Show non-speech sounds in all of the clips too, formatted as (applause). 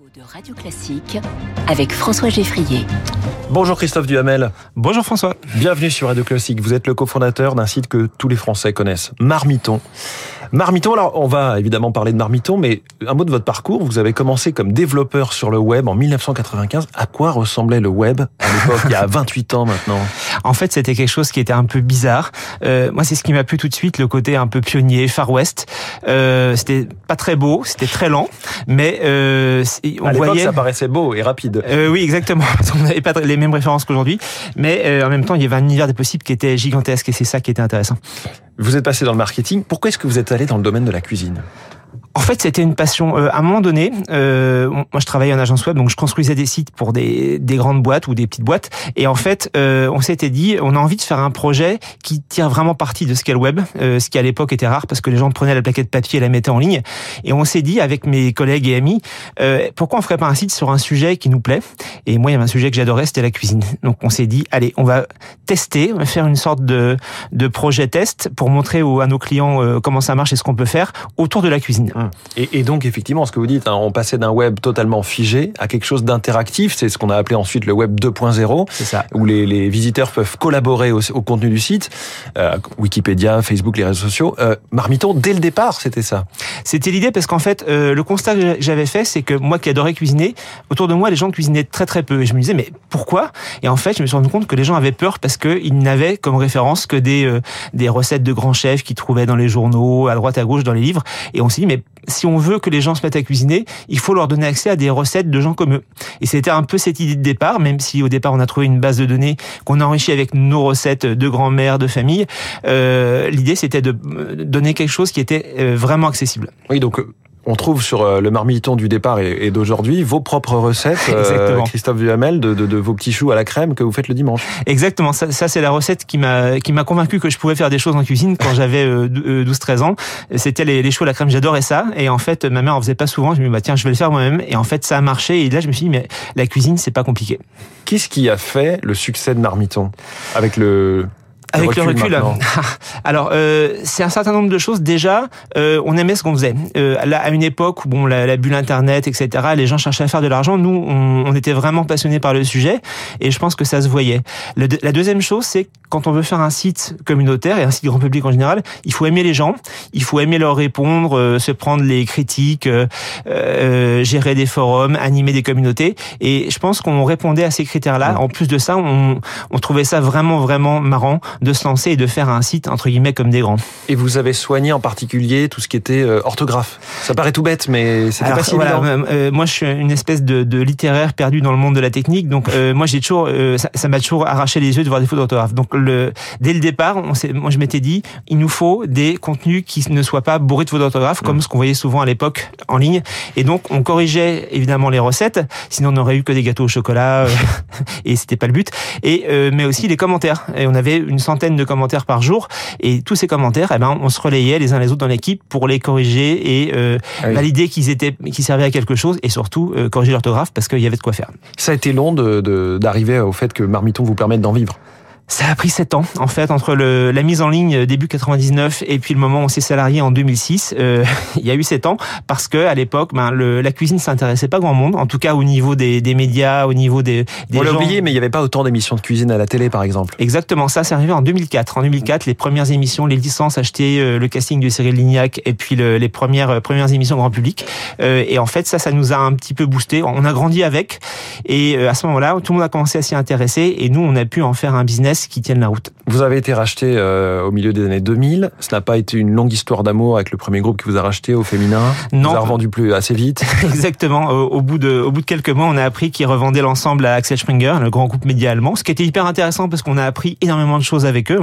de Radio Classique avec François Geffrier. Bonjour Christophe Duhamel. Bonjour François. Bienvenue sur Radio Classique. Vous êtes le cofondateur d'un site que tous les Français connaissent, Marmiton. Marmiton, alors on va évidemment parler de Marmiton, mais un mot de votre parcours. Vous avez commencé comme développeur sur le web en 1995. À quoi ressemblait le web à l'époque, il y a 28 ans maintenant? (laughs) En fait, c'était quelque chose qui était un peu bizarre. Euh, moi, c'est ce qui m'a plu tout de suite, le côté un peu pionnier, Far West. Euh, c'était pas très beau, c'était très lent, mais euh, on à voyait ça paraissait beau et rapide. Euh, oui, exactement. (laughs) On n'avait pas les mêmes références qu'aujourd'hui, mais euh, en même temps, il y avait un univers des possibles qui était gigantesque et c'est ça qui était intéressant. Vous êtes passé dans le marketing. Pourquoi est-ce que vous êtes allé dans le domaine de la cuisine? En fait, c'était une passion. Euh, à un moment donné, euh, moi, je travaillais en agence web, donc je construisais des sites pour des, des grandes boîtes ou des petites boîtes. Et en fait, euh, on s'était dit, on a envie de faire un projet qui tire vraiment parti de ce qu'est le web, euh, ce qui à l'époque était rare parce que les gens prenaient la plaquette papier et la mettaient en ligne. Et on s'est dit, avec mes collègues et amis, euh, pourquoi on ferait pas un site sur un sujet qui nous plaît? Et moi, il y avait un sujet que j'adorais, c'était la cuisine. Donc, on s'est dit, allez, on va tester, on va faire une sorte de, de projet test pour montrer à nos clients euh, comment ça marche et ce qu'on peut faire autour de la cuisine. Et, et, donc effectivement, ce que vous dites, hein, on passait d'un web totalement figé à quelque chose d'interactif. C'est ce qu'on a appelé ensuite le web 2.0, c'est ça, où les, les, visiteurs peuvent collaborer au, au contenu du site. Euh, Wikipédia, Facebook, les réseaux sociaux. Euh, Marmiton, dès le départ, c'était ça. C'était l'idée parce qu'en fait, euh, le constat que j'avais fait, c'est que moi qui adorais cuisiner, autour de moi, les gens cuisinaient très très peu. Et je me disais, mais pourquoi? Et en fait, je me suis rendu compte que les gens avaient peur parce qu'ils n'avaient comme référence que des euh, des recettes de grands chefs qu'ils trouvaient dans les journaux, à droite à gauche dans les livres. Et on s'est dit, mais si on veut que les gens se mettent à cuisiner, il faut leur donner accès à des recettes de gens comme eux. Et c'était un peu cette idée de départ, même si au départ on a trouvé une base de données qu'on a enrichie avec nos recettes de grand-mère, de famille. Euh, L'idée c'était de donner quelque chose qui était euh, vraiment accessible. Oui, donc on trouve sur euh, le marmiton du départ et, d'aujourd'hui vos propres recettes, euh, Christophe Duhamel, de, de, de, vos petits choux à la crème que vous faites le dimanche. Exactement, ça, ça c'est la recette qui m'a qui m'a convaincu que je pouvais faire des choses en cuisine quand j'avais 12-13 ans. C'était les, les choux à la crème, j'adorais ça. Et en fait, ma mère en faisait pas souvent. Je me dis bah tiens, je vais le faire moi-même. Et en fait, ça a marché. Et là, je me suis dit mais la cuisine, c'est pas compliqué. Qu'est-ce qui a fait le succès de Marmiton? Avec le avec le recul, (laughs) alors euh, c'est un certain nombre de choses. Déjà, euh, on aimait ce qu'on faisait. Euh, là, à une époque où bon, la, la, bulle Internet, etc., les gens cherchaient à faire de l'argent. Nous, on, on, était vraiment passionnés par le sujet, et je pense que ça se voyait. Le, la deuxième chose, c'est quand on veut faire un site communautaire et un site grand public en général, il faut aimer les gens, il faut aimer leur répondre, euh, se prendre les critiques, euh, euh, gérer des forums, animer des communautés. Et je pense qu'on répondait à ces critères-là. En plus de ça, on, on trouvait ça vraiment vraiment marrant de se lancer et de faire un site entre guillemets comme des grands. Et vous avez soigné en particulier tout ce qui était euh, orthographe. Ça paraît tout bête, mais c'était pas si voilà, euh, moi, je suis une espèce de, de, littéraire perdu dans le monde de la technique. Donc, euh, moi, j'ai toujours, euh, ça m'a toujours arraché les yeux de voir des fautes d'orthographe. Donc, le, dès le départ, on moi, je m'étais dit, il nous faut des contenus qui ne soient pas bourrés de fautes d'orthographe, comme mmh. ce qu'on voyait souvent à l'époque en ligne. Et donc, on corrigeait évidemment les recettes, sinon on n'aurait eu que des gâteaux au chocolat, (laughs) et c'était pas le but. Et mais aussi les commentaires. Et on avait une centaine de commentaires par jour. Et tous ces commentaires, eh ben, on se relayait les uns les autres dans l'équipe pour les corriger et euh, ah oui. valider qu'ils étaient, qu'ils servaient à quelque chose et surtout euh, corriger l'orthographe parce qu'il y avait de quoi faire. Ça a été long d'arriver de, au fait que Marmiton vous permette d'en vivre. Ça a pris sept ans, en fait, entre le, la mise en ligne euh, début 99 et puis le moment où on s'est salarié en 2006. Euh, (laughs) il y a eu sept ans parce que à l'époque, ben, le, la cuisine s'intéressait pas grand monde, en tout cas au niveau des, des médias, au niveau des, des On l'a oublié, mais il n'y avait pas autant d'émissions de cuisine à la télé, par exemple. Exactement, ça, c'est arrivé en 2004. En 2004, les premières émissions, les licences achetées, euh, le casting de Cyril Lignac et puis le, les premières euh, premières émissions grand public. Euh, et en fait, ça, ça nous a un petit peu boosté. On a grandi avec, et à ce moment-là, tout le monde a commencé à s'y intéresser, et nous, on a pu en faire un business qui tiennent la route. Vous avez été racheté euh, au milieu des années 2000. Ce n'a pas été une longue histoire d'amour avec le premier groupe qui vous a racheté au féminin. Non. Vous a revendu plus assez vite. (laughs) Exactement. Au, au, bout de, au bout de quelques mois, on a appris qu'ils revendaient l'ensemble à Axel Springer, le grand groupe média allemand. Ce qui était hyper intéressant parce qu'on a appris énormément de choses avec eux.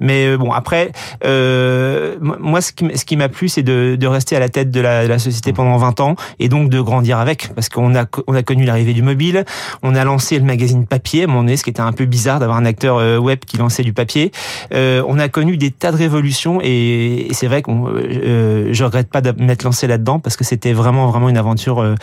Mais euh, bon, après, euh, moi, ce qui, ce qui m'a plu, c'est de, de, rester à la tête de la, de la, société pendant 20 ans et donc de grandir avec, parce qu'on a, on a connu l'arrivée du mobile. On a lancé le magazine papier à moment donné, ce qui était un peu bizarre d'avoir un acteur éditeur web qui lançait du papier. on a connu des tas de révolutions et, c'est vrai que je regrette pas de m'être lancé là-dedans parce que c'était vraiment vraiment une aventure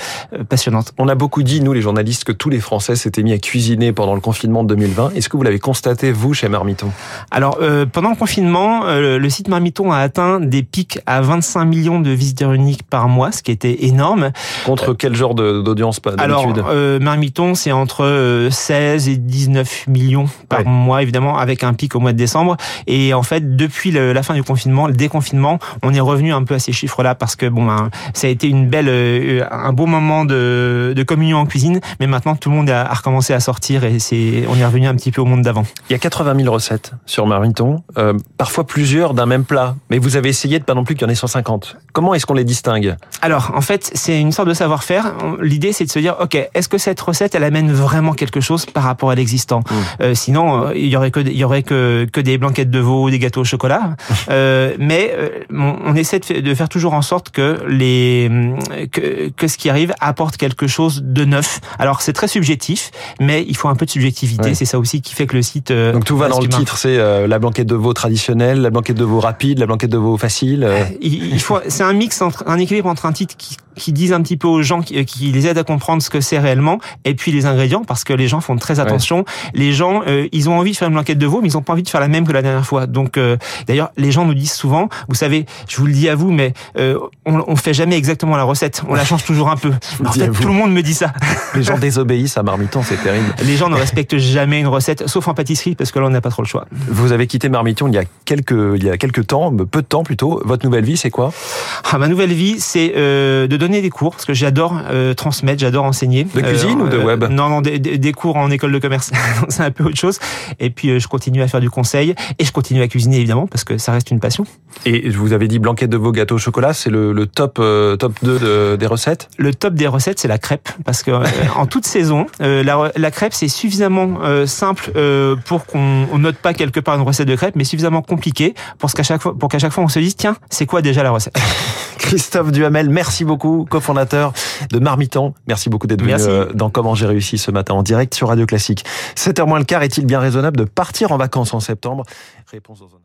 passionnante. On a beaucoup dit nous les journalistes que tous les Français s'étaient mis à cuisiner pendant le confinement de 2020. Est-ce que vous l'avez constaté vous chez Marmiton? Alors pendant le confinement, le site Marmiton a atteint des pics à 25 millions de visiteurs uniques par mois, ce qui était énorme. Contre quel genre d'audience d'habitude? Alors, euh, Marmiton, c'est entre 16 euh, et 19 millions par mois, évidemment, avec un pic au mois de décembre. Et en fait, depuis la fin du confinement, le déconfinement, on est revenu un peu à ces chiffres-là parce que bon, ben, ça a été une belle, euh, un beau moment de, de communion en cuisine. Mais maintenant, tout le monde a, recommencé à sortir et c'est, on est revenu un petit peu au monde d'avant. Il y a 80 000 recettes sur Marmiton, euh, parfois plusieurs d'un même plat. Mais vous avez essayé de pas non plus qu'il y en ait 150. Comment est-ce qu'on les distingue? Alors, en fait, c'est une sorte de savoir-faire. L'idée, c'est de se dire, ok, est-ce que cette recette, elle amène vraiment quelque chose par rapport à l'existant? Mmh. euh, Sinon, il y aurait que il y aurait que, que des blanquettes de veau, des gâteaux au chocolat. (laughs) euh, mais euh, on, essaie de, de, faire toujours en sorte que les que, que ce qui arrive apporte quelque chose de neuf. Alors, c'est très subjectif, mais il faut un peu de subjectivité. C'est ça aussi qui fait que le site. Donc tout va dans le titre. C'est la blanquette de veau traditionnelle, la blanquette de veau rapide, la blanquette de veau facile. Il, faut. C'est un mix entre un équilibre entre un titre qui, qui dise un petit peu aux gens, qui, qui, les aide à comprendre ce que c'est réellement, et puis les ingrédients, parce que les gens font très attention. Les gens, euh, ils ont envie de faire une blanquette de veau, mais ils n'ont pas envie de faire la même que la dernière fois. Donc, euh, d'ailleurs, les gens nous disent souvent, vous savez, je vous le dis à vous, mais euh, on, on fait jamais exactement la recette, on la (laughs) change toujours un peu. En fait, tout le monde me dit ça. Les gens désobéissent à Marmiton, c'est terrible. (laughs) Les gens ne respectent jamais une recette, sauf en pâtisserie, parce que là, on n'a pas trop le choix. Vous avez quitté Marmiton il y a quelques, il y a quelques temps, peu de temps plutôt. Votre nouvelle vie, c'est quoi? Ah, Ma nouvelle vie, c'est euh, de donner des cours, parce que j'adore euh, transmettre, j'adore enseigner. De cuisine ou de web? Non, non, des, des, cours en école de commerce. (laughs) c'est un peu autre chose. Et puis, je continue à faire du conseil et je continue à cuisiner, évidemment, parce que ça reste une passion. Et je vous avez dit blanquette de veau gâteau au chocolat, c'est le, le, top, top 2 de, des recettes? Le top des recettes, c'est la crêpe, parce que en toute saison, la, la, crêpe, c'est suffisamment simple pour qu'on note pas quelque part une recette de crêpe, mais suffisamment compliqué pour qu'à chaque fois, pour qu'à chaque fois on se dise tiens, c'est quoi déjà la recette? (laughs) Christophe Duhamel, merci beaucoup, cofondateur de Marmiton. Merci beaucoup d'être venu euh, dans Comment j'ai réussi ce matin en direct sur Radio Classique. 7h moins le quart, est-il bien raisonnable de partir en vacances en septembre? Réponse dans